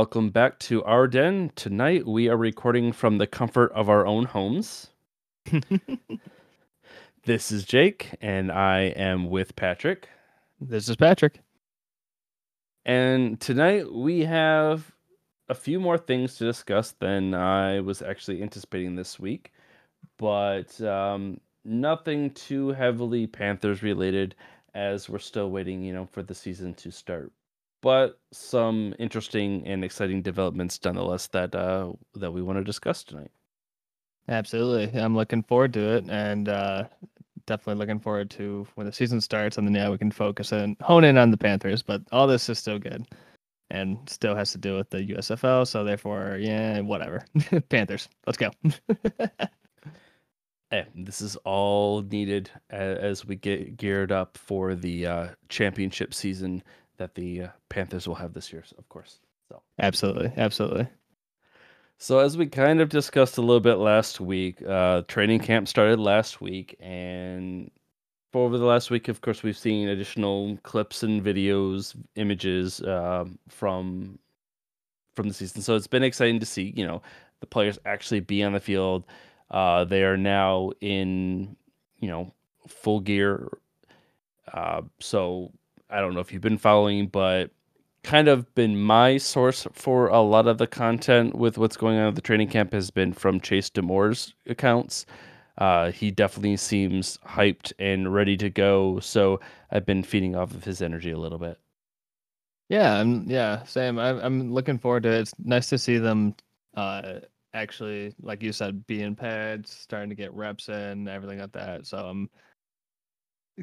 Welcome back to our den. Tonight we are recording from the comfort of our own homes. this is Jake, and I am with Patrick. This is Patrick. And tonight we have a few more things to discuss than I was actually anticipating this week, but um, nothing too heavily Panthers related as we're still waiting, you know, for the season to start. But some interesting and exciting developments nonetheless that uh, that we want to discuss tonight. Absolutely. I'm looking forward to it and uh, definitely looking forward to when the season starts and then yeah, we can focus and hone in on the Panthers, but all this is still good and still has to do with the USFL, so therefore, yeah, whatever. Panthers. Let's go. Eh, this is all needed as we get geared up for the uh, championship season that the uh, Panthers will have this year, of course. So absolutely, absolutely. So as we kind of discussed a little bit last week, uh, training camp started last week, and for over the last week, of course, we've seen additional clips and videos, images uh, from from the season. So it's been exciting to see, you know, the players actually be on the field uh, they are now in, you know, full gear. Uh, so I don't know if you've been following, but kind of been my source for a lot of the content with what's going on at the training camp has been from Chase Demore's accounts. Uh, he definitely seems hyped and ready to go. So I've been feeding off of his energy a little bit. Yeah, I'm, yeah, same. I'm, I'm looking forward to it. It's nice to see them uh, actually, like you said, being pads, starting to get reps in, everything like that. So I'm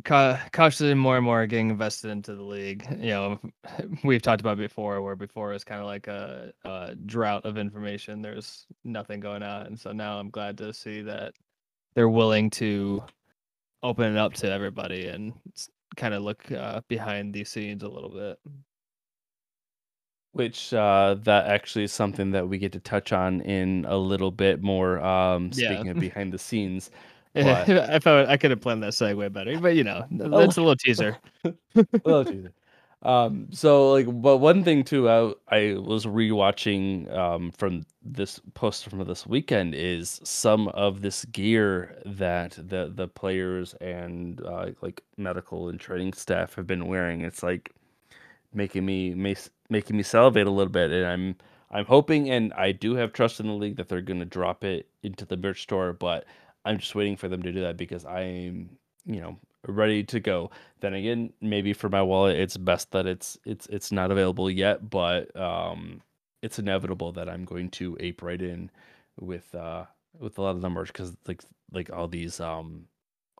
ca- cautiously more and more getting invested into the league. You know, we've talked about before, where before it was kind of like a, a drought of information. There's nothing going on, and so now I'm glad to see that they're willing to open it up to everybody and kind of look uh, behind the scenes a little bit. Which uh, that actually is something that we get to touch on in a little bit more. Um, speaking yeah. of behind the scenes, but... I thought I could have planned that segue better, but you know, that's a little teaser. a little teaser. Um, so like, but one thing too, I I was rewatching um from this post from this weekend is some of this gear that the the players and uh, like medical and training staff have been wearing. It's like making me making me salivate a little bit, and I'm I'm hoping and I do have trust in the league that they're going to drop it into the merch store, but I'm just waiting for them to do that because I'm you know ready to go. Then again, maybe for my wallet, it's best that it's it's it's not available yet, but um, it's inevitable that I'm going to ape right in with uh with a lot of the merch because like like all these um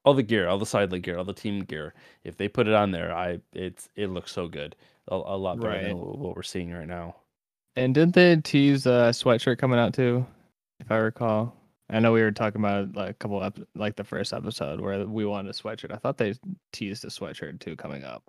all the gear, all the side leg gear, all the team gear. If they put it on there, I it's it looks so good a, a lot better right. than what we're seeing right now. And didn't they tease a sweatshirt coming out too, if I recall? I know we were talking about like a couple up like the first episode where we wanted a sweatshirt. I thought they teased a sweatshirt too coming up.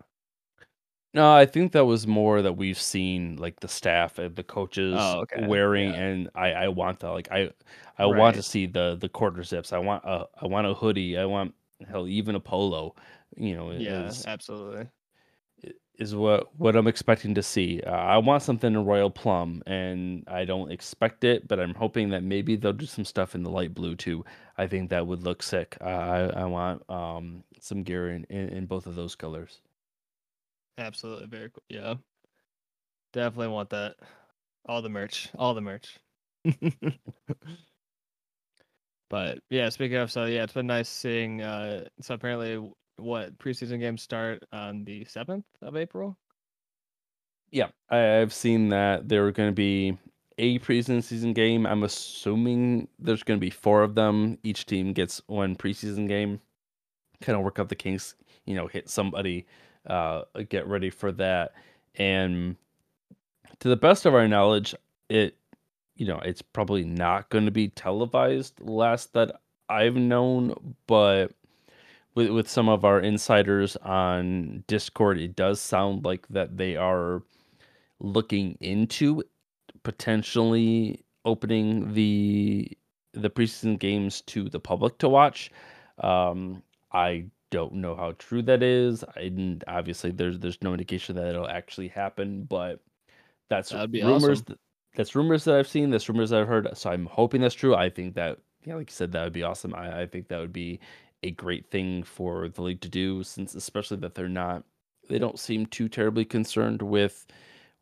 No, I think that was more that we've seen like the staff and the coaches oh, okay. wearing, yeah. and I I want that. Like I I right. want to see the the quarter zips. I want a I want a hoodie. I want hell even a polo. You know. Yeah, absolutely is what what I'm expecting to see. Uh, I want something in royal plum, and I don't expect it, but I'm hoping that maybe they'll do some stuff in the light blue too. I think that would look sick. Uh, I I want um some gear in, in, in both of those colors. Absolutely, very cool. Yeah, definitely want that. All the merch, all the merch. but yeah, speaking of, so yeah, it's been nice seeing. Uh, so apparently, what preseason games start on the 7th of April? Yeah, I've seen that there are going to be a preseason season game. I'm assuming there's going to be four of them. Each team gets one preseason game. Kind of work out the kinks, you know, hit somebody, uh, get ready for that. And to the best of our knowledge, it, you know, it's probably not going to be televised last that I've known, but with with some of our insiders on Discord, it does sound like that they are looking into potentially opening the the preseason games to the public to watch. Um, I don't know how true that is. I obviously there's there's no indication that it'll actually happen, but That's rumors awesome. th that's rumors that I've seen, that's rumors that I've heard, so I'm hoping that's true. I think that yeah, like you said, that would be awesome. I I think that would be a great thing for the league to do since especially that they're not they don't seem too terribly concerned with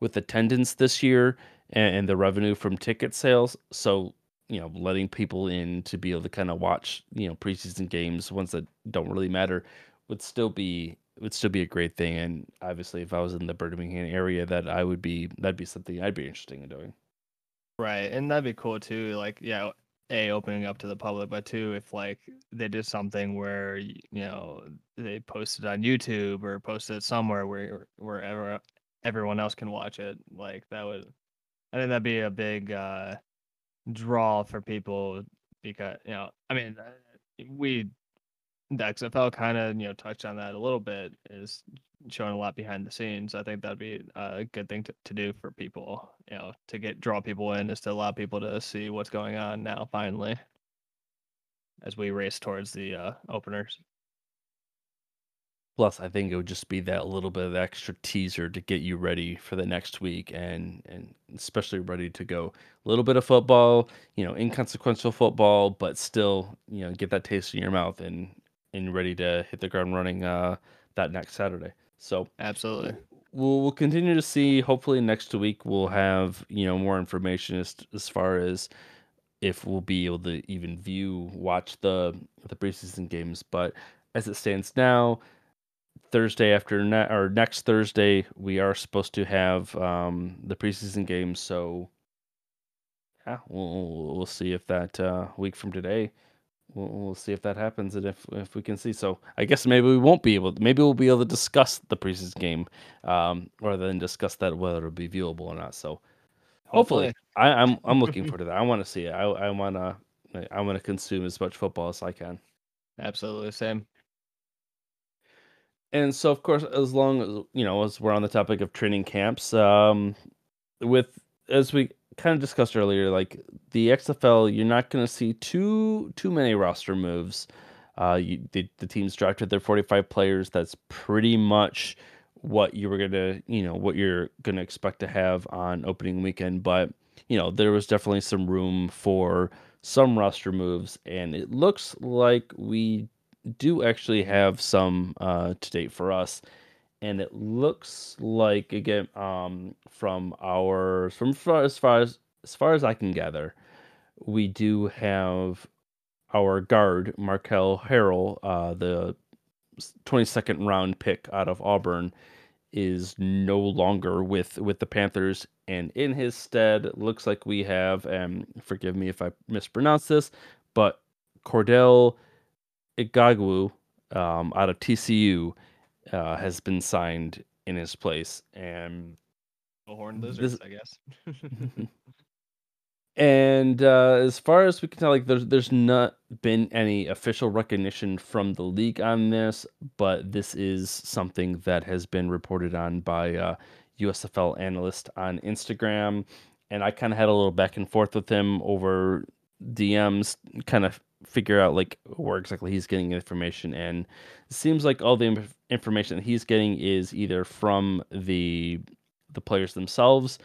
with attendance this year and, and the revenue from ticket sales. So, you know, letting people in to be able to kind of watch, you know, preseason games, ones that don't really matter, would still be would still be a great thing. And obviously, if I was in the Birmingham area, that I would be that'd be something I'd be interested in doing. Right, and that'd be cool too. Like, yeah, a opening up to the public, but two, if like they did something where you know they posted on YouTube or posted somewhere where wherever everyone else can watch it, like that would, I think that'd be a big uh draw for people because you know, I mean, uh, we the XFL kind of you know touched on that a little bit is showing a lot behind the scenes. I think that'd be a good thing to, to do for people, you know, to get draw people in is to allow people to see what's going on now finally as we race towards the uh, openers. Plus, I think it would just be that little bit of extra teaser to get you ready for the next week and and especially ready to go. A little bit of football, you know, inconsequential football, but still, you know, get that taste in your mouth and and ready to hit the ground running uh that next Saturday. So Absolutely. we'll we'll continue to see. Hopefully next week we'll have, you know, more information as as far as if we'll be able to even view watch the the preseason games. But as it stands now, Thursday after ne- or next Thursday, we are supposed to have um, the preseason games. So yeah, we'll we'll we'll see if that uh, week from today, we'll, we'll see if that happens and if if we can see. So I guess maybe we won't be able. To, maybe we'll be able to discuss the preseason game um, rather than discuss that whether it'll be viewable or not. So hopefully, Hopefully. I, I'm I'm looking forward to that. I want to see it. I I want to I want to consume as much football as I can. Absolutely. Same. And so, of course, as long as you know, as we're on the topic of training camps, um, with as we kind of discussed earlier, like the XFL, you're not going to see too too many roster moves. Uh, you, the the teams drafted their 45 players. That's pretty much what you were gonna, you know, what you're gonna expect to have on opening weekend. But you know, there was definitely some room for some roster moves, and it looks like we do actually have some uh, to date for us and it looks like again um from our from far as far as as far as I can gather, we do have our guard Markel Harrell, uh, the twenty second round pick out of Auburn, is no longer with with the Panthers, and in his stead, looks like we have um forgive me if I mispronounce this, but Cordell Iwuagwu um, out of TCU uh, has been signed in his place, and Horned this lizards, I guess. and uh, as far as we can tell, like there's there's not been any official recognition from the league on this, but this is something that has been reported on by uh, USFL analyst on Instagram, and I kind of had a little back and forth with him over DMs, kind of figure out like where exactly he's getting information, and it seems like all the inf- information that he's getting is either from the the players themselves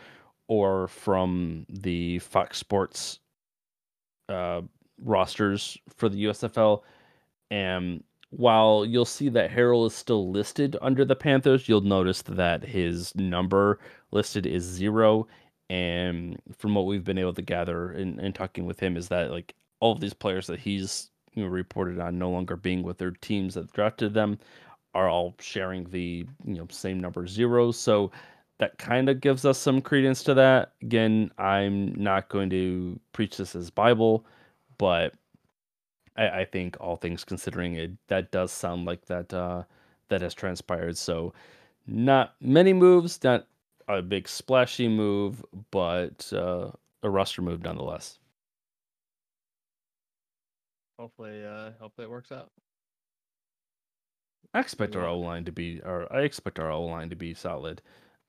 or from the Fox Sports uh, rosters for the USFL. And while you'll see that Harrell is still listed under the Panthers, you'll notice that his number listed is zero. And from what we've been able to gather in, in talking with him, is that like all of these players that he's you know, reported on no longer being with their teams that drafted them are all sharing the you know same number zeros. So that kind of gives us some credence to that. Again, I'm not going to preach this as Bible, but I, I think all things considering it, that does sound like that uh, that has transpired. So not many moves, not a big splashy move, but uh, a roster move nonetheless. Hopefully, uh, hopefully it works out. I expect our. O line to be, or I expect our O line to be solid.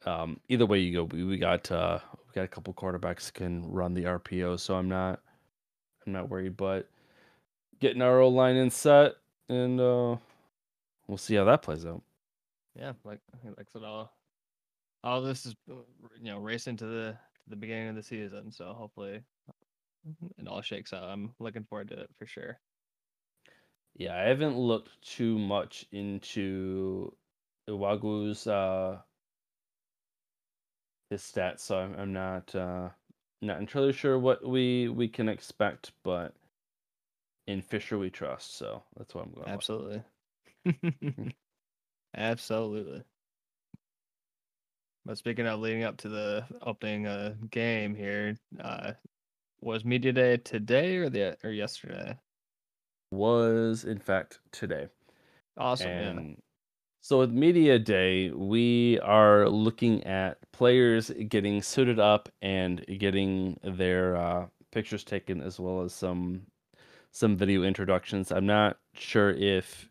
Um, either way you go, we, we got uh, we got a couple quarterbacks that can run the RPO, so I'm not I'm not worried. But getting our O line in set, and uh, we'll see how that plays out. Yeah, like he likes it all. all this is you know racing to the to the beginning of the season. So hopefully it all shakes out. I'm looking forward to it for sure. Yeah, I haven't looked too much into Iwuagwu's uh his stats, so I'm, I'm not uh not entirely sure what we we can expect, but in Fisher we trust, so that's what I'm going. Absolutely. Absolutely. But speaking of leading up to the opening uh, game here, uh, was media day today or the or yesterday? Was in fact today. Awesome. Yeah. And so with media day, we are looking at players getting suited up and getting their uh, pictures taken, as well as some some video introductions. I'm not sure if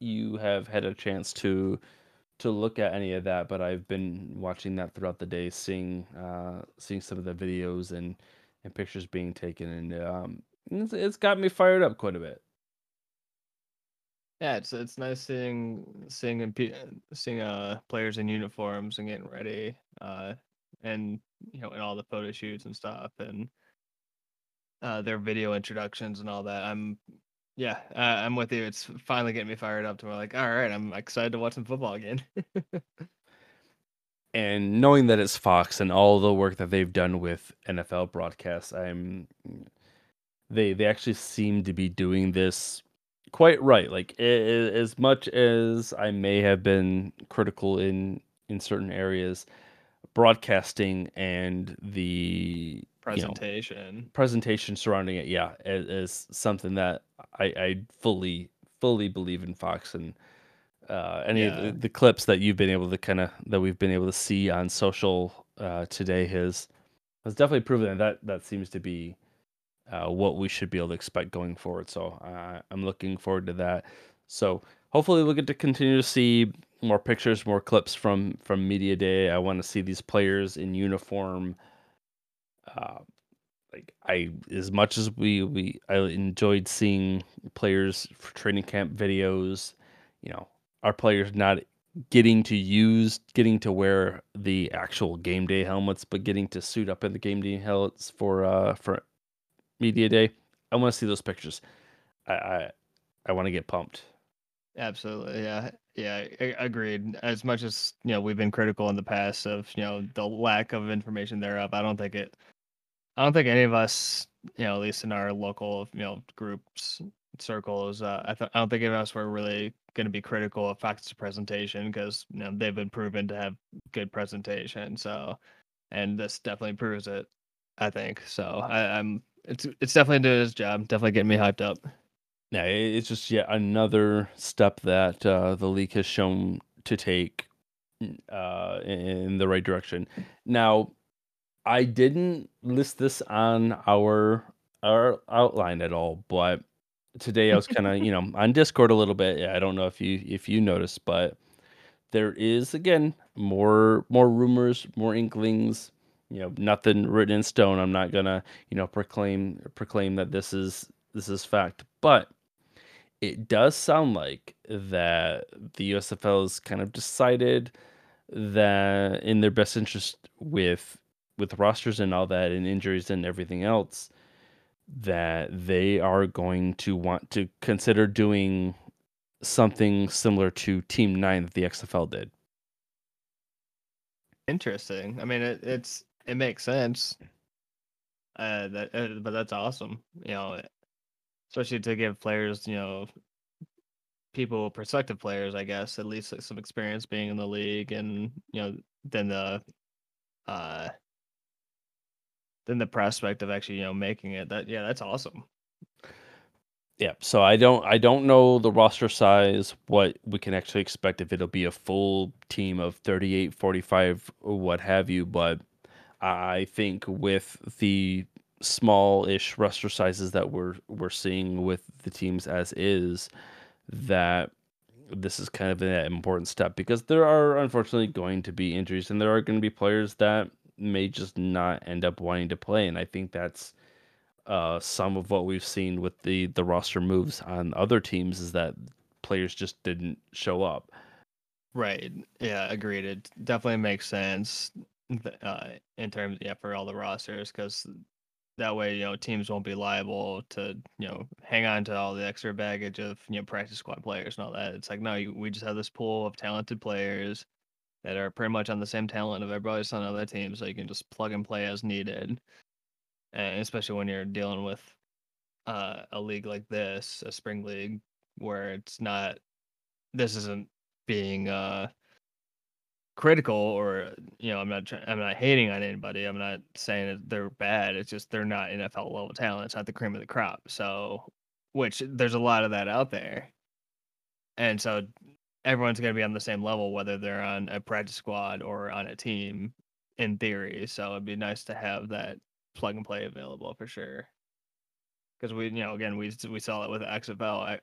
you have had a chance to to look at any of that, but I've been watching that throughout the day, seeing uh, seeing some of the videos and and pictures being taken, and um, it's, it's got me fired up quite a bit. Yeah, it's it's nice seeing seeing seeing uh players in uniforms and getting ready, uh, and you know, and all the photo shoots and stuff, and uh, their video introductions and all that. I'm yeah, uh, I'm with you. It's finally getting me fired up to where like, all right, I'm excited to watch some football again. and knowing that it's Fox and all the work that they've done with NFL broadcasts, I'm they they actually seem to be doing this quite right. Like as much as I may have been critical in in certain areas, broadcasting and the presentation you know, presentation surrounding it, yeah, is, is something that I, I fully fully believe in Fox and uh, any yeah. of the, the, clips that you've been able to kind of that we've been able to see on social uh, today has has definitely proven that that, that seems to be uh, what we should be able to expect going forward. So uh, I'm looking forward to that. So hopefully we'll get to continue to see more pictures, more clips from from media day. I want to see these players in uniform. Uh, like I, as much as we we I enjoyed seeing players for training camp videos. You know, our players not getting to use, getting to wear the actual game day helmets, but getting to suit up in the game day helmets for uh for media day. I want to see those pictures. I I, I want to get pumped. Absolutely, yeah, yeah, agreed. As much as you know, we've been critical in the past of you know the lack of information thereof. I don't think it. I don't think any of us, you know, at least in our local, you know, groups circles, uh, I, th- I don't think any of us were really going to be critical of Fox's presentation because you know they've been proven to have good presentation. So, and this definitely proves it. I think so. I, I'm it's it's definitely doing its job. Definitely getting me hyped up. Yeah, it's just yet another step that uh, the league has shown to take uh, in the right direction. Now, I didn't list this on our our outline at all, but today I was kind of you know on Discord a little bit. Yeah, I don't know if you if you noticed, but there is again more more rumors, more inklings you know nothing written in stone i'm not gonna you know proclaim proclaim that this is this is fact but it does sound like that the usfl has kind of decided that in their best interest with with rosters and all that and injuries and everything else that they are going to want to consider doing something similar to team 9 that the xfl did interesting i mean it, it's it makes sense. Uh, that, uh, but that's awesome. You know, especially to give players, you know, people, prospective players, I guess, at least some experience being in the league, and you know, then the, uh, then the prospect of actually, you know, making it. That yeah, that's awesome. Yeah, so I don't I don't know the roster size, what we can actually expect if it'll be a full team of 38, 45, what have you, but I think with the small-ish roster sizes that we're we're seeing with the teams as is, that this is kind of an important step because there are unfortunately going to be injuries and there are going to be players that may just not end up wanting to play, and I think that's uh, some of what we've seen with the the roster moves on other teams is that players just didn't show up. Right. Yeah, agreed. It definitely makes sense uh, in terms, yeah, for all the rosters, because that way, you know, teams won't be liable to, you know, hang on to all the extra baggage of, you know, practice squad players and all that. It's like, no, you, we just have this pool of talented players that are pretty much on the same talent of everybody else on other teams, so you can just plug and play as needed. And especially when you're dealing with uh, a league like this, a spring league, where it's not, this isn't being uh critical or you know i'm not try- i'm not hating on anybody. I'm not saying that they're bad. It's just they're not nfl level talent. It's not the cream of the crop. So which there's a lot of that out there. And so everyone's going to be on the same level whether they're on a practice squad or on a team in theory so it'd be nice to have that plug and play available for sure because we you know again we we saw it with xfl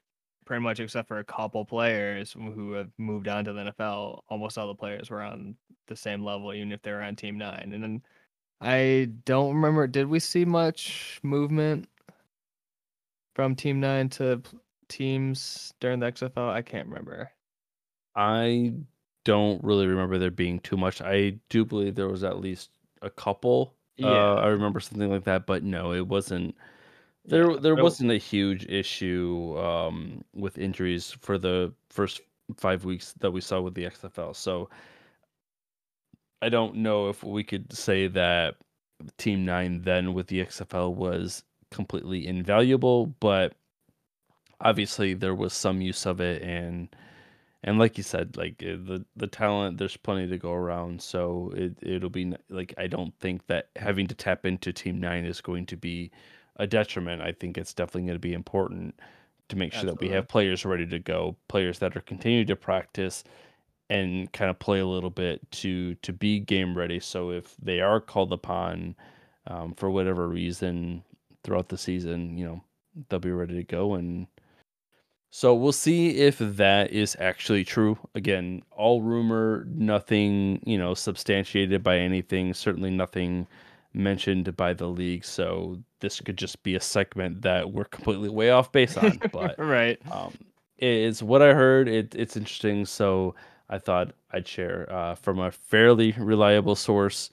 pretty much except for a couple players who have moved on to the NFL, almost all the players were on the same level, even if they were on Team Nine. And then I don't remember. Did we see much movement from Team Nine to teams during the XFL? I can't remember. I don't really remember there being too much. I do believe there was at least a couple. Yeah, uh, I remember something like that, but no, it wasn't there yeah, there wasn't a huge issue um, with injuries for the first five weeks that we saw with the XFL. So I don't know if we could say that Team Nine then with the XFL was completely invaluable, but obviously there was some use of it, and and like you said, like eh, the the talent, there's plenty to go around. So it it'll be like I don't think that having to tap into Team Nine is going to be a detriment. I think it's definitely going to be important to make sure Absolutely. that we have players ready to go, players that are continuing to practice and kind of play a little bit to to be game ready. So if they are called upon um, for whatever reason throughout the season, you know, they'll be ready to go. And so we'll see if that is actually true. Again, all rumor, nothing, you know, substantiated by anything. Certainly nothing mentioned by the league. So this could just be a segment that we're completely way off base on. But right, um, it's what I heard. It, it's interesting. So I thought I'd share uh, from a fairly reliable source.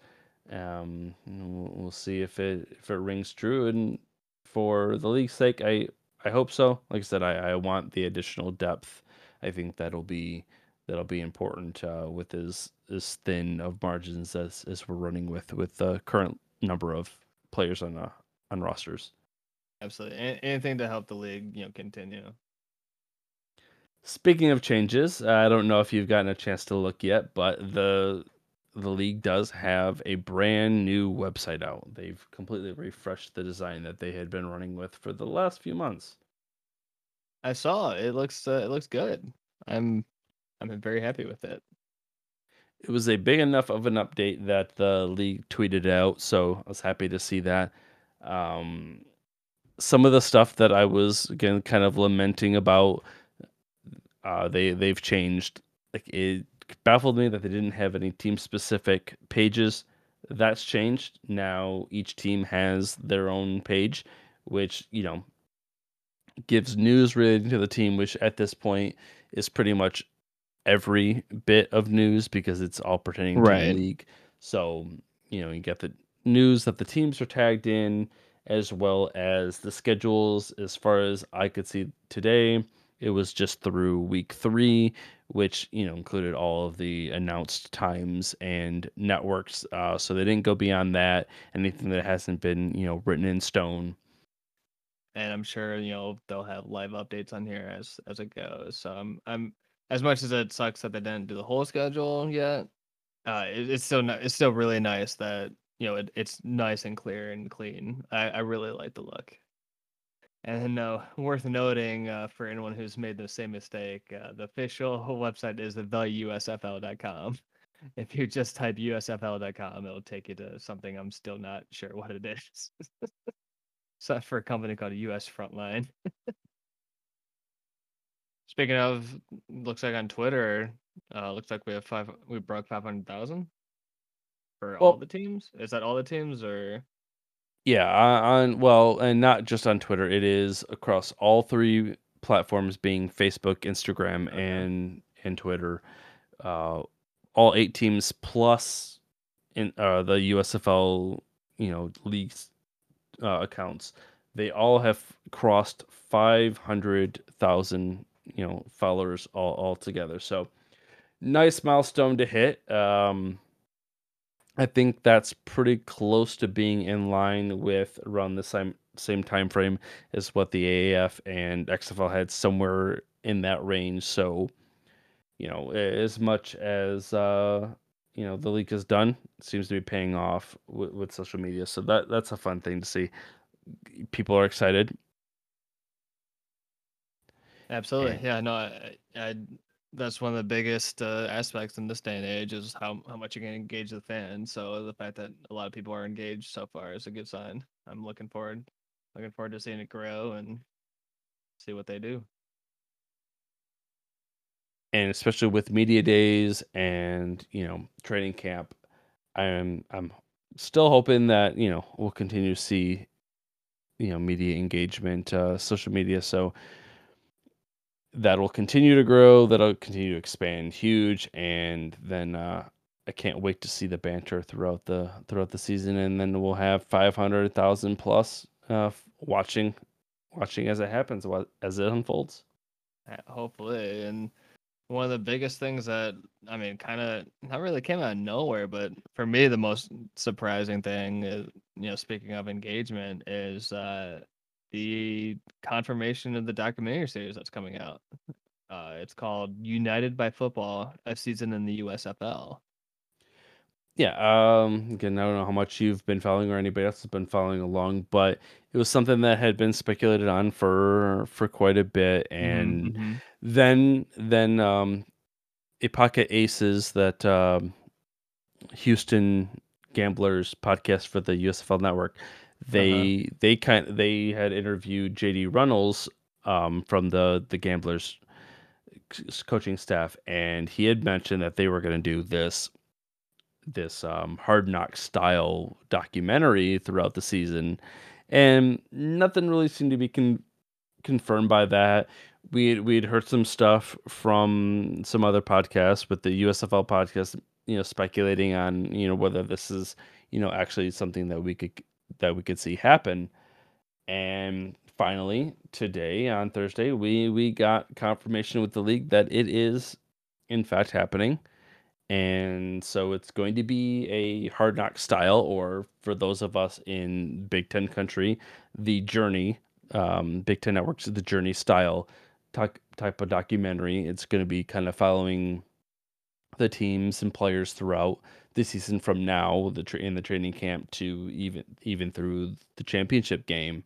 Um, we'll, we'll see if it if it rings true. And for the league's sake, I I hope so. Like I said, I, I want the additional depth. I think that'll be that'll be important uh, with as as thin of margins as as we're running with with the current number of players on uh, on rosters. Absolutely, anything to help the league, you know, continue. Speaking of changes, I don't know if you've gotten a chance to look yet, but the the league does have a brand new website out. They've completely refreshed the design that they had been running with for the last few months. I saw it looks uh, it looks good. I'm I'm very happy with it it was a big enough of an update that the league tweeted out, so I was happy to see that. Um, some of the stuff that I was again kind of lamenting about, uh, they they've changed. Like it baffled me that they didn't have any team specific pages. That's changed. Now each team has their own page, which you know gives news relating to the team, which at this point is pretty much every bit of news because it's all pertaining right. to the league. So, you know, you get the news that the teams are tagged in as well as the schedules as far as I could see today. It was just through week three, which you know included all of the announced times and networks. Uh, so they didn't go beyond that. Anything that hasn't been you know written in stone. And I'm sure you know they'll have live updates on here as as it goes. So I'm I'm as much as it sucks that they didn't do the whole schedule yet, uh, it, it's still it's still really nice that you know it, it's nice and clear and clean. I, I really like the look. And no, worth noting uh, for anyone who's made the same mistake, uh, the official website is theusfl.com. If you just type usfl.com, it'll take you to something I'm still not sure what it is. so for a company called US Frontline. Speaking of, looks like on Twitter, uh, looks like we have five. We broke five hundred thousand for well, all the teams. Is that all the teams or? Yeah, on well, and not just on Twitter. It is across all three platforms, being Facebook, Instagram, and and Twitter. uh, all eight teams plus in uh, the USFL, you know, leagues uh, accounts, they all have crossed 500,000, you know, followers all, all together. So nice milestone to hit. Um, I think that's pretty close to being in line with around the same same time frame as what the AAF and XFL had somewhere in that range. So, you know, as much as uh, you know the leak is done, it seems to be paying off with, with social media. So that that's a fun thing to see. People are excited. Absolutely, and, yeah. No, I, I that's one of the biggest uh, aspects in this day and age is how, how much you can engage the fans. So the fact that a lot of people are engaged so far is a good sign. I'm looking forward, looking forward to seeing it grow and see what they do. And especially with media days and you know training camp, I'm I'm still hoping that you know we'll continue to see you know media engagement, uh, social media. So that'll continue to grow, that'll continue to expand huge, and then uh, I can't wait to see the banter throughout the throughout the season, and then we'll have five hundred thousand plus uh, watching watching as it happens, as it unfolds. Hopefully, and one of the biggest things that I mean, kind of not really came out of nowhere, but for me, the most surprising thing is, you know, speaking of engagement, is uh, the confirmation of the documentary series that's coming out. Uh, it's called United by Football: A Season in the USFL. Yeah. Um. Again, I don't know how much you've been following or anybody else has been following along, but it was something that had been speculated on for for quite a bit, and mm-hmm. then then um, Pocket Aces that um, Houston Gamblers podcast for the USFL Network they uh-huh. they kind they had interviewed JD Runnels um, from the the Gamblers coaching staff, and he had mentioned that they were going to do this this um, hard knock style documentary throughout the season, and nothing really seemed to be con- confirmed by that. We we'd heard some stuff from some other podcasts, with the USFL podcast, you know, speculating on you know whether this is you know actually something that we could that we could see happen. And finally, today on Thursday, we we got confirmation with the league that it is in fact happening. And so it's going to be a hard knock style, or for those of us in Big Ten country, the journey, um, Big Ten Networks, the journey style type of documentary. It's going to be kind of following the teams and players throughout the season from now the tra- in the training camp to even even through the championship game.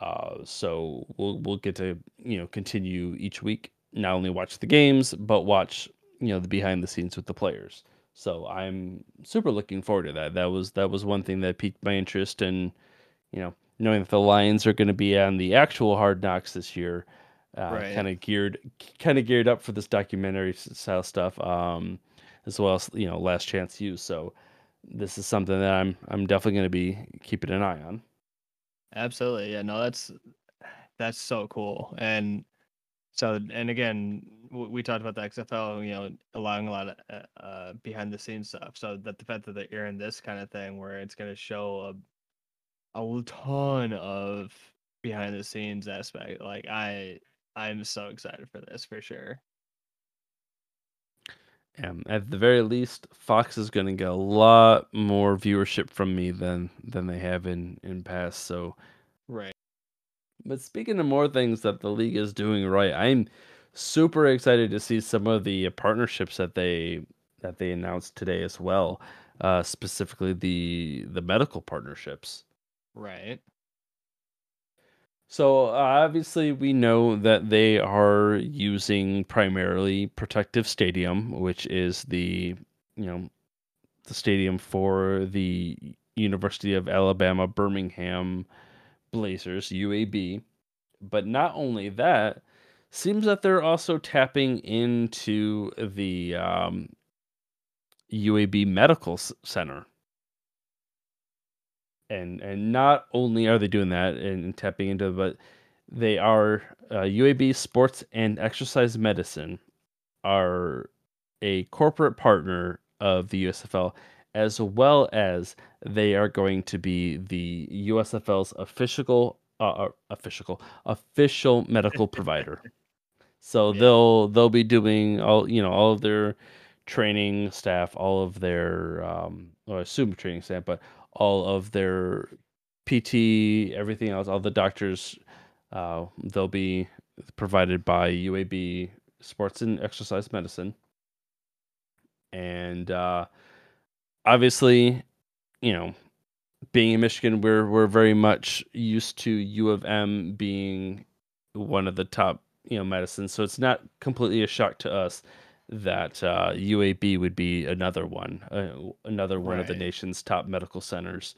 Uh, so we'll we'll get to you know continue each week not only watch the games but watch you know the behind the scenes with the players. So I'm super looking forward to that. That was that was one thing that piqued my interest and you know knowing that the Lions are going to be on the actual Hard Knocks this year. Uh, right. kind of geared kind of geared up for this documentary style stuff. Um, as well as you know Last Chance U. So this is something that I'm I'm definitely going to be keeping an eye on. Absolutely, yeah. No, that's that's so cool. And so and again, we talked about the XFL, you know, allowing a lot of uh, uh, behind the scenes stuff. So that the fact that they're in this kind of thing where it's going to show a a ton of behind the scenes aspect, like I I'm so excited for this for sure. Um, at the very least, Fox is going to get a lot more viewership from me than than they have in in past. So, right. But speaking of more things that the league is doing right, I'm super excited to see some of the partnerships that they that they announced today as well. Uh, specifically the the medical partnerships. Right. So obviously, we know that they are using primarily Protective Stadium, which is the you know the stadium for the University of Alabama Birmingham Blazers (UAB). But not only that, seems that they're also tapping into the um, UAB Medical Center and and not only are they doing that and, and tapping into, but they are uh, UAB Sports and Exercise Medicine are a corporate partner of the USFL, as well as they are going to be the USFL's official uh, uh, official official medical provider. So Yeah. they'll they'll be doing all you know all of their training staff, all of their um, well, I assume training staff, but all of their PT, everything else, all the doctors, uh, they'll be provided by UAB Sports and Exercise Medicine, and uh, obviously, you know, being in Michigan, we're we're very much used to U of M being one of the top, you know, medicines. So it's not completely a shock to us that uh, UAB would be another one, uh, another one of the nation's top medical centers,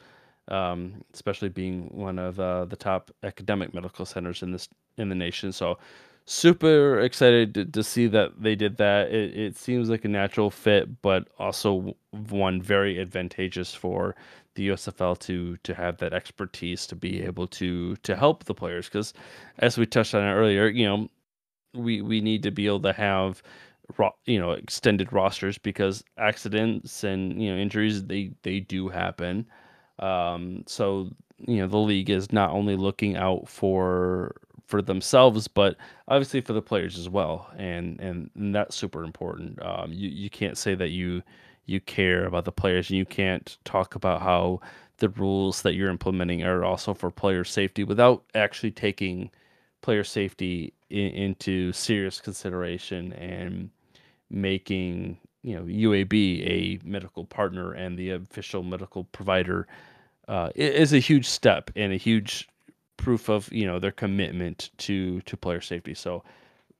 um, especially being one of uh, the top academic medical centers in this in the nation. So super excited to, to see that they did that. It, it seems like a natural fit, but also one very advantageous for the USFL to to have that expertise to be able to to help the players because as we touched on earlier, you know, we we need to be able to have you know extended rosters because accidents and you know injuries they they do happen. Um, so you know the league is not only looking out for for themselves, but obviously for the players as well, and and, and that's super important. Um, you you can't say that you you care about the players, and you can't talk about how the rules that you're implementing are also for player safety without actually taking player safety in, into serious consideration and making you know UAB a medical partner and the official medical provider uh, is a huge step and a huge proof of you know their commitment to to player safety. So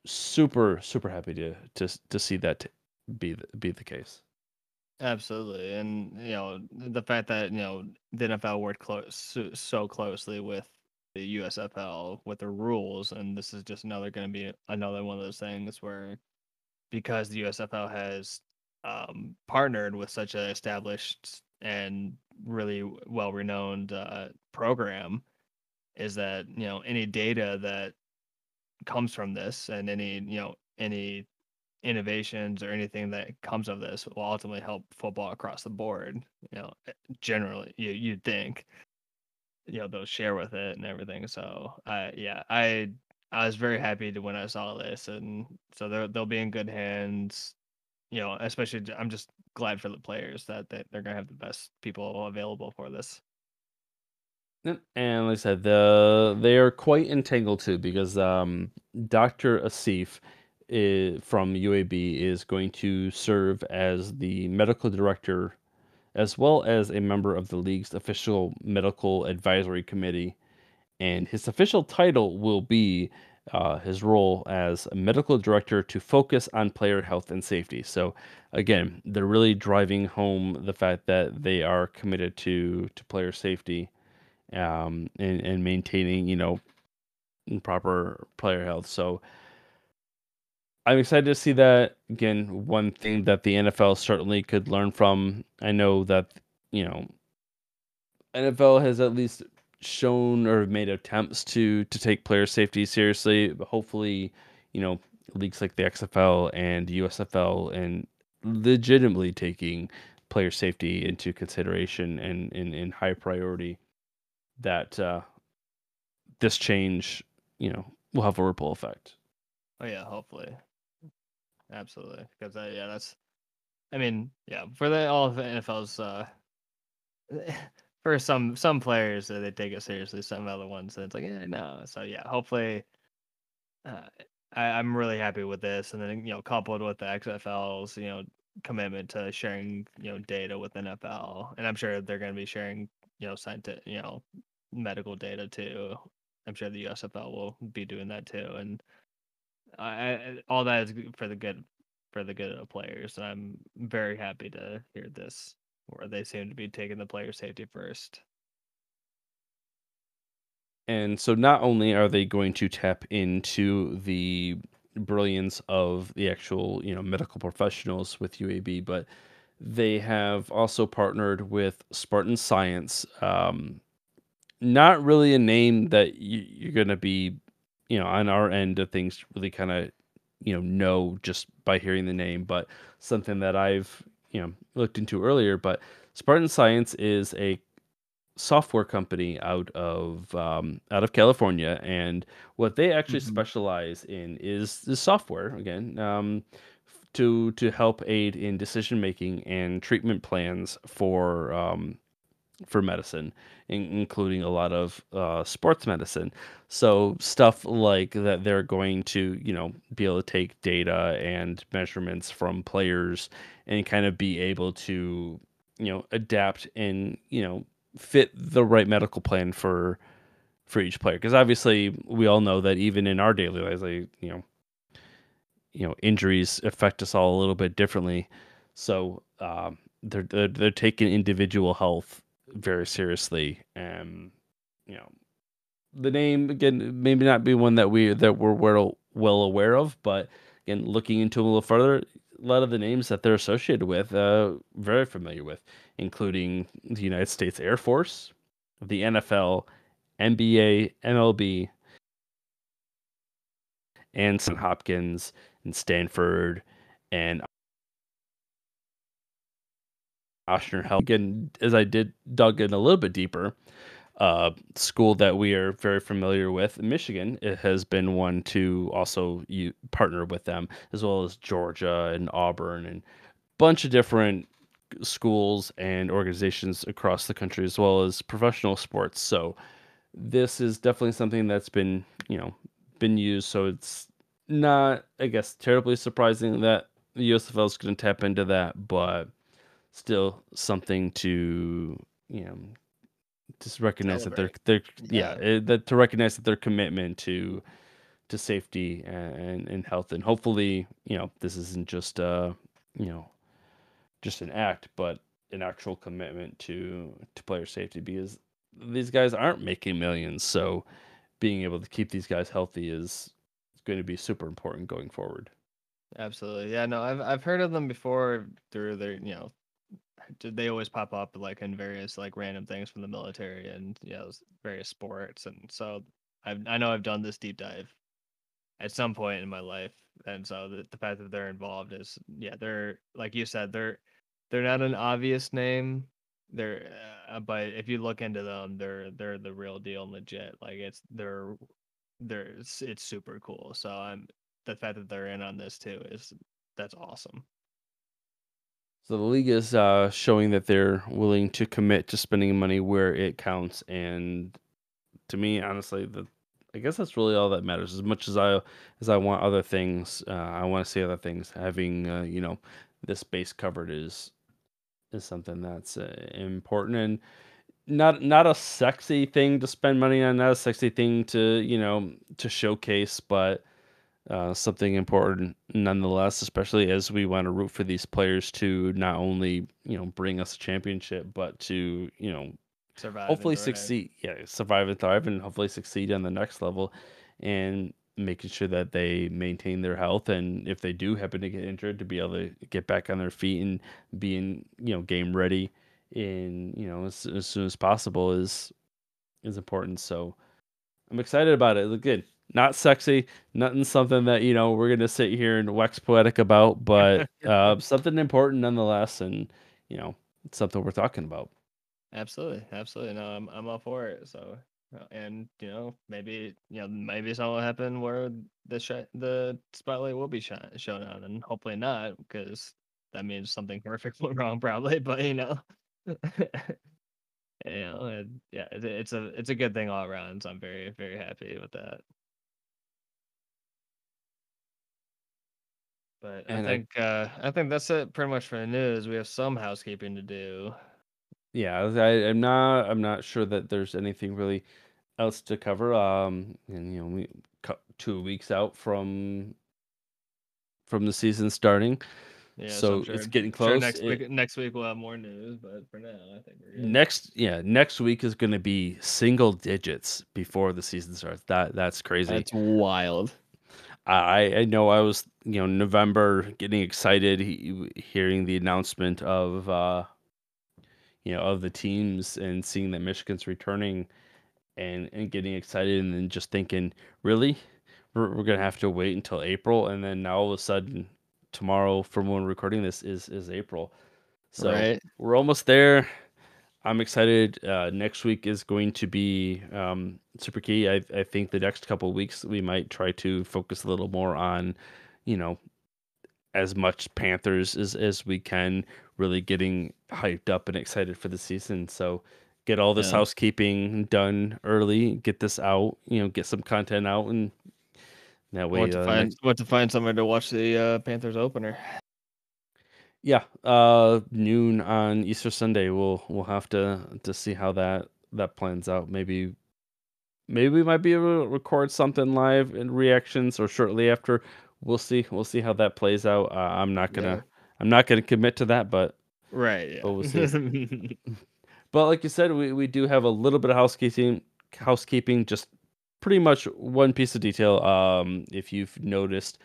super super happy to to to see that be be the case. Absolutely, and you know the fact that you know the NFL worked close so, so closely with the USFL with the rules, and this is just another going to be another one of those things where because the USFL has um, partnered with such an established and really well renowned uh, program, is that you know any data that comes from this and any you know any innovations or anything that comes of this will ultimately help football across the board. You know, eh, generally, you you'd think, you know, they'll share with it and everything. So, I yeah, I I was very happy to when I saw this, and so they'll they'll be in good hands. You know, especially I'm just glad for the players that they, they're gonna have the best people available for this. And like I said, the they are quite entangled too because um, Dr. Asif i from UAB is going to serve as the medical director as well as a member of the league's official medical advisory committee. And his official title will be uh, his role as a medical director to focus on player health and safety. So, again, they're really driving home the fact that they are committed to to player safety um, and, and maintaining, you know, proper player health. So I'm excited to see that. Again, one thing that the NFL certainly could learn from. I know that, you know, NFL has at least shown or made attempts to to take player safety seriously. But hopefully, you know, leagues like the XFL and USFL and legitimately taking player safety into consideration and in, in high priority that uh, this change, you know, will have a ripple effect. Oh yeah, hopefully, absolutely, because uh, yeah, that's. I mean, yeah, for the all of the NFL's uh, for some some players uh, they take it seriously. Some other ones it's like, yeah, no. So yeah, hopefully, uh, I, I'm really happy with this. And then you know, coupled with the XFL's you know commitment to sharing you know data with NFL, and I'm sure they're going to be sharing you know scientific you know medical data too. I'm sure the USFL will be doing that too, and I all that is for the good for the good of the players. And I'm very happy to hear this, where they seem to be taking the player safety first. And so not only are they going to tap into the brilliance of the actual, you know, medical professionals with UAB, but they have also partnered with Spartan Science. Um, not really a name that you, you're going to be, you know, on our end of things really kind of you know know just by hearing the name, but something that I've you know looked into earlier. But Spartan Science is a software company out of um, out of California, and what they actually hmm specialize in is the software again um, to to help aid in decision making and treatment plans for um, for medicine, in- including a lot of uh, sports medicine. So stuff like that, they're going to you know be able to take data and measurements from players and kind of be able to you know adapt and you know fit the right medical plan for for each player because obviously we all know that even in our daily lives like you know you know injuries affect us all a little bit differently so um they're they're, they're taking individual health very seriously and you know the name again maybe not be one that we that we're well well aware of but again looking into a little further a lot of the names that they're associated with uh very familiar with including the united states air force the nfl nba mlb and St. Hopkins and Stanford and Ochsner as I did dug in a little bit deeper, uh, school that we are very familiar with, Michigan, it has been one to also you partner with them, as well as Georgia and Auburn and a bunch of different schools and organizations across the country, as well as professional sports. So this is definitely something that's been, you know, been used. So it's not, I guess, terribly surprising that the USFL is going to tap into that, but still something to, you know, just recognize that they're they're yeah, Yeah, eh, that to recognize that their commitment to to safety and and health and hopefully, you know, this isn't just uh, you know, just an act, but an actual commitment to to player safety because these guys aren't making millions. So being able to keep these guys healthy is going to be super important going forward. absolutely. Yeah, no, I've I've heard of them before through their, you know, they always pop up like in various like random things from the military and you know various sports, and so I've I know I've done this deep dive at some point in my life, and so the, the fact that they're involved is yeah, they're like you said, they're they're not an obvious name. They're uh, but if you look into them, they're they're the real deal, and legit. Like it's they're they're it's, it's super cool. So I'm the fact that they're in on this too is that's awesome. So the league is uh, showing that they're willing to commit to spending money where it counts, and to me, honestly, the I guess that's really all that matters. As much as I as I want other things, uh, I want to see other things. Having uh, you know this base covered is is something that's uh, important and not not a sexy thing to spend money on, not a sexy thing to you know to showcase, but uh, something important nonetheless, especially as we want to root for these players to not only you know bring us a championship, but to you know Survive hopefully succeed, yeah, survive and thrive, and hopefully succeed on the next level, and making sure that they maintain their health, and if they do happen to get injured, to be able to get back on their feet and being you know game ready in you know as, as soon as possible is is important. So I'm excited about it. Look good. Not sexy, nothing something that, you know, we're gonna sit here and wax poetic about, but uh, something important nonetheless, and you know, it's something we're talking about. Absolutely, absolutely. No, I'm I'm all for it. So, uh, and you know, maybe you know, maybe something will happen where the sh- the spotlight will be sh- shown on, and hopefully not, because that means something horrific went wrong, probably. But you know, you know, and yeah, it, it's a it's a good thing all around. So I'm very very happy with that. But I And I, think uh I think that's it pretty much for the news. We have some housekeeping to do. yeah, I, I'm not, I'm not sure that there's anything really else to cover. Um, and you know, we cut two weeks out from from the season starting, Yeah, so so sure it's getting sure close. next It, week next week we'll have more news, but for now I think we're good. next, yeah, next week is going to be single digits before the season starts. That that's crazy. That's wild. I I know I was you know November getting excited he, hearing the announcement of uh you know of the teams and seeing that Michigan's returning and and getting excited and then just thinking really we're, we're gonna have to wait until April, and then now all of a sudden, tomorrow from when we're recording this is is April. So Right. we're almost there. I'm excited. Uh, next week is going to be um, super key. I, I think the next couple of weeks we might try to focus a little more on, you know, as much Panthers as, as we can, really getting hyped up and excited for the season. So get all this Yeah. housekeeping done early, get this out, you know, get some content out, and that way, What to uh, find? What to find somewhere to watch the uh, Panthers opener? Yeah, uh, noon on Easter Sunday. We'll we'll have to to see how that that plans out. Maybe maybe we might be able to record something live in reactions or shortly after. We'll see. We'll see how that plays out. Uh, I'm not gonna Yeah. I'm not gonna commit to that, but Right. Yeah. But we'll see. But like you said, we, we do have a little bit of housekeeping. Housekeeping, just pretty much one piece of detail. Um, if you've noticed,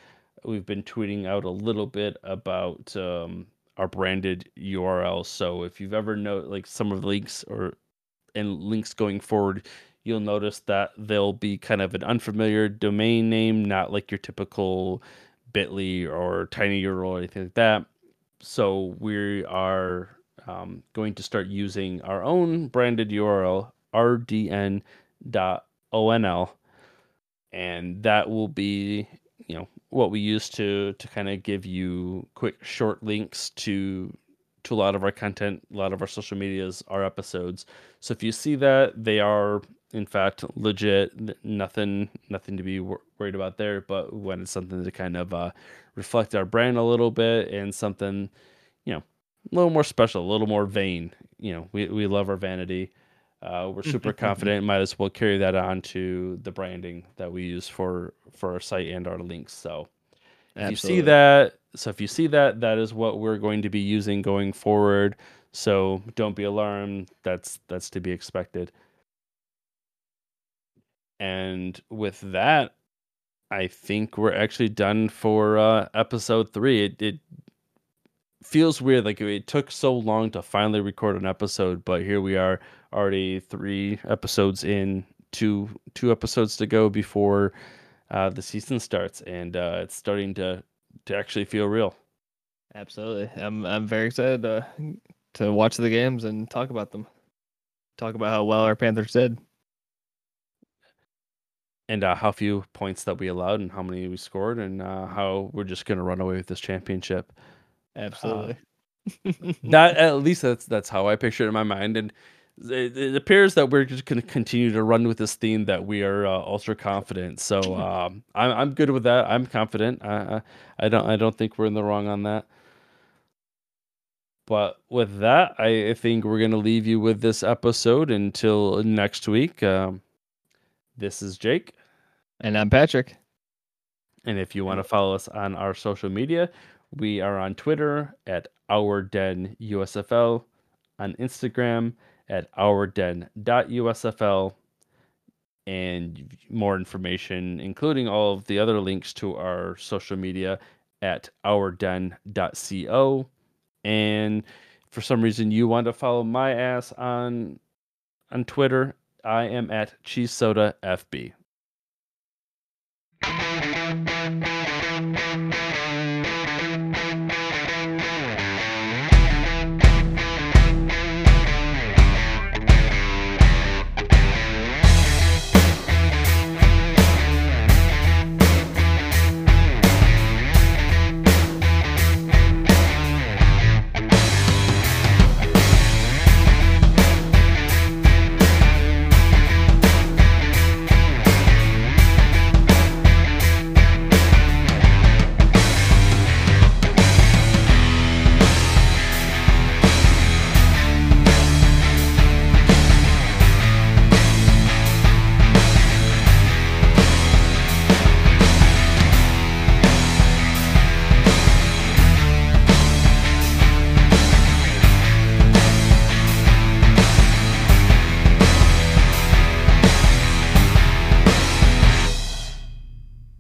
we've been tweeting out a little bit about um, our branded URL. So if you've ever know like some of the links or and links going forward, you'll notice that they'll be kind of an unfamiliar domain name, not like your typical Bitly or Tiny URL or anything like that. So we are um, going to start using our own branded URL, rdn.onl, and that will be, you know, what we use to to kind of give you quick short links to to a lot of our content, a lot of our social medias, our episodes. So if you see that, they are in fact legit. Nothing, nothing to be wor- worried about there. But when it's something to kind of uh, reflect our brand a little bit and something, you know, a little more special, a little more vain. You know, we we love our vanity. Uh, we're super confident. Might as well carry that on to the branding that we use for for our site and our links. So if you see that, so if you see that, that is what we're going to be using going forward. So don't be alarmed. That's that's to be expected. And with that, I think we're actually done for uh, episode three. It, it feels weird, like it took so long to finally record an episode, but here we are, already three episodes in, two two episodes to go before uh, the season starts, and uh, it's starting to to actually feel real. Absolutely. I'm I'm very excited to to watch the games and talk about them. Talk about how well our Panthers did. And uh, how few points that we allowed, and how many we scored, and uh, how we're just going to run away with this championship. Absolutely. Not at least that's that's how I picture it in my mind, and it, it appears that we're just going to continue to run with this theme that we are uh, ultra confident. So um, I'm I'm good with that. I'm confident. I, I I don't I don't think we're in the wrong on that. But with that, I I think we're going to leave you with this episode until next week. Um, this is Jake. and I'm Patrick. And if you want to follow us on our social media, we are on Twitter at Our Den USFL, on Instagram at ourden.usfl, and more information, including all of the other links to our social media at ourden.co. And for some reason you want to follow my ass on on Twitter, I am at Cheese Soda FB.